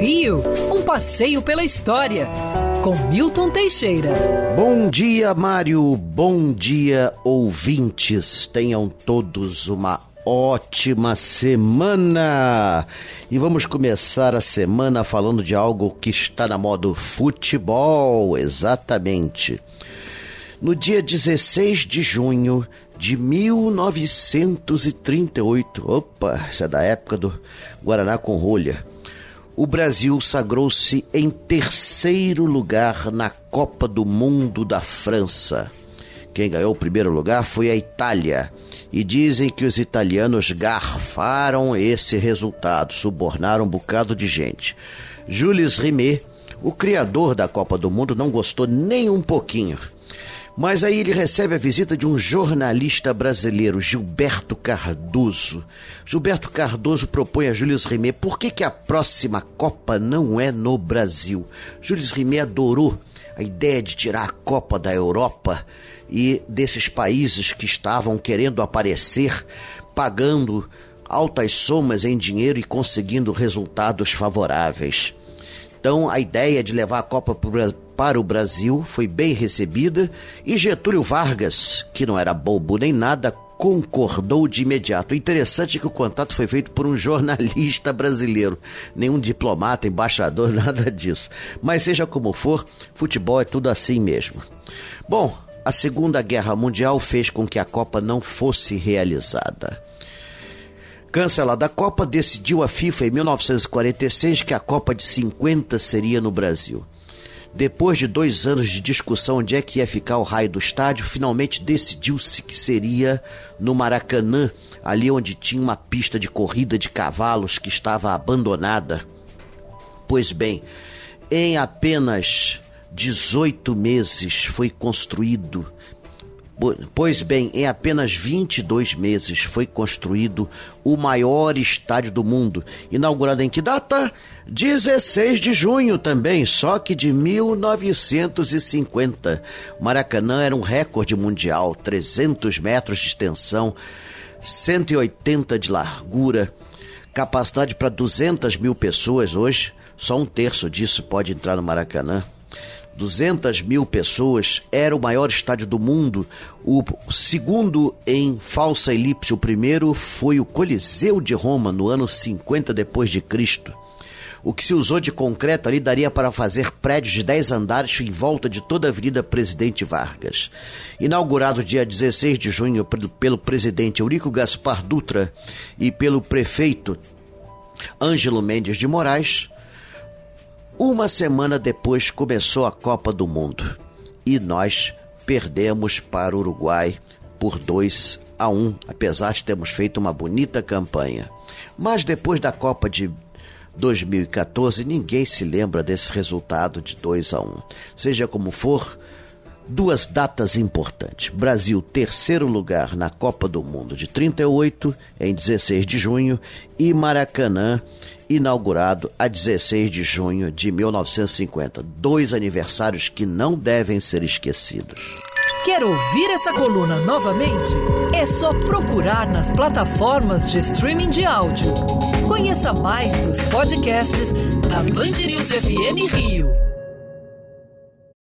Rio, um passeio pela história, com Milton Teixeira. Bom dia, Mário. Bom dia, ouvintes. Tenham todos uma ótima semana! E vamos começar a semana falando de algo que está na moda futebol, exatamente. No dia 16 de junho de 1938, opa, isso é da época do Guaraná com rolha o Brasil sagrou-se em terceiro lugar na Copa do Mundo da França. Quem ganhou o primeiro lugar foi a Itália. E dizem que os italianos garfaram esse resultado, subornaram um bocado de gente. Jules Rimet, o criador da Copa do Mundo, não gostou nem um pouquinho. Mas aí ele recebe a visita de um jornalista brasileiro, Gilberto Cardoso. Gilberto Cardoso propõe a Júlio Rimet por que, que a próxima Copa não é no Brasil. Júlio Rimet adorou a ideia de tirar a Copa da Europa e desses países que estavam querendo aparecer, pagando altas somas em dinheiro e conseguindo resultados favoráveis. Então, a ideia de levar a Copa para o Brasil foi bem recebida e Getúlio Vargas, que não era bobo nem nada, concordou de imediato. Interessante é que o contato foi feito por um jornalista brasileiro, nenhum diplomata, embaixador, nada disso. Mas seja como for, futebol é tudo assim mesmo. Bom, a Segunda Guerra Mundial fez com que a Copa não fosse realizada. Cancelada a Copa, decidiu a FIFA em 1946 que a Copa de 50 seria no Brasil. Depois de dois anos de discussão onde é que ia ficar o raio do estádio, finalmente decidiu-se que seria no Maracanã, ali onde tinha uma pista de corrida de cavalos que estava abandonada. Pois bem, em apenas 18 meses foi construído Pois bem, em apenas 22 meses foi construído o maior estádio do mundo, inaugurado em que data? 16 de junho também, só que de 1950. Maracanã era um recorde mundial, 300 metros de extensão, 180 de largura, capacidade para 200 mil pessoas hoje. Só um terço disso pode entrar no Maracanã. 200 mil pessoas, era o maior estádio do mundo. O segundo em falsa elipse, o primeiro foi o Coliseu de Roma no ano 50 depois de Cristo. O que se usou de concreto ali daria para fazer prédios de 10 andares em volta de toda a Avenida Presidente Vargas. Inaugurado dia 16 de junho pelo presidente Eurico Gaspar Dutra e pelo prefeito Ângelo Mendes de Moraes, uma semana depois começou a Copa do Mundo e nós perdemos para o Uruguai por 2 a 1, apesar de termos feito uma bonita campanha. Mas depois da Copa de 2014, ninguém se lembra desse resultado de 2 a 1. Seja como for, duas datas importantes. Brasil, terceiro lugar na Copa do Mundo de 38, em 16 de junho, e Maracanã, inaugurado a 16 de junho de 1950. Dois aniversários que não devem ser esquecidos. Quer ouvir essa coluna novamente? É só procurar nas plataformas de streaming de áudio. Conheça mais dos podcasts da Band News FM Rio.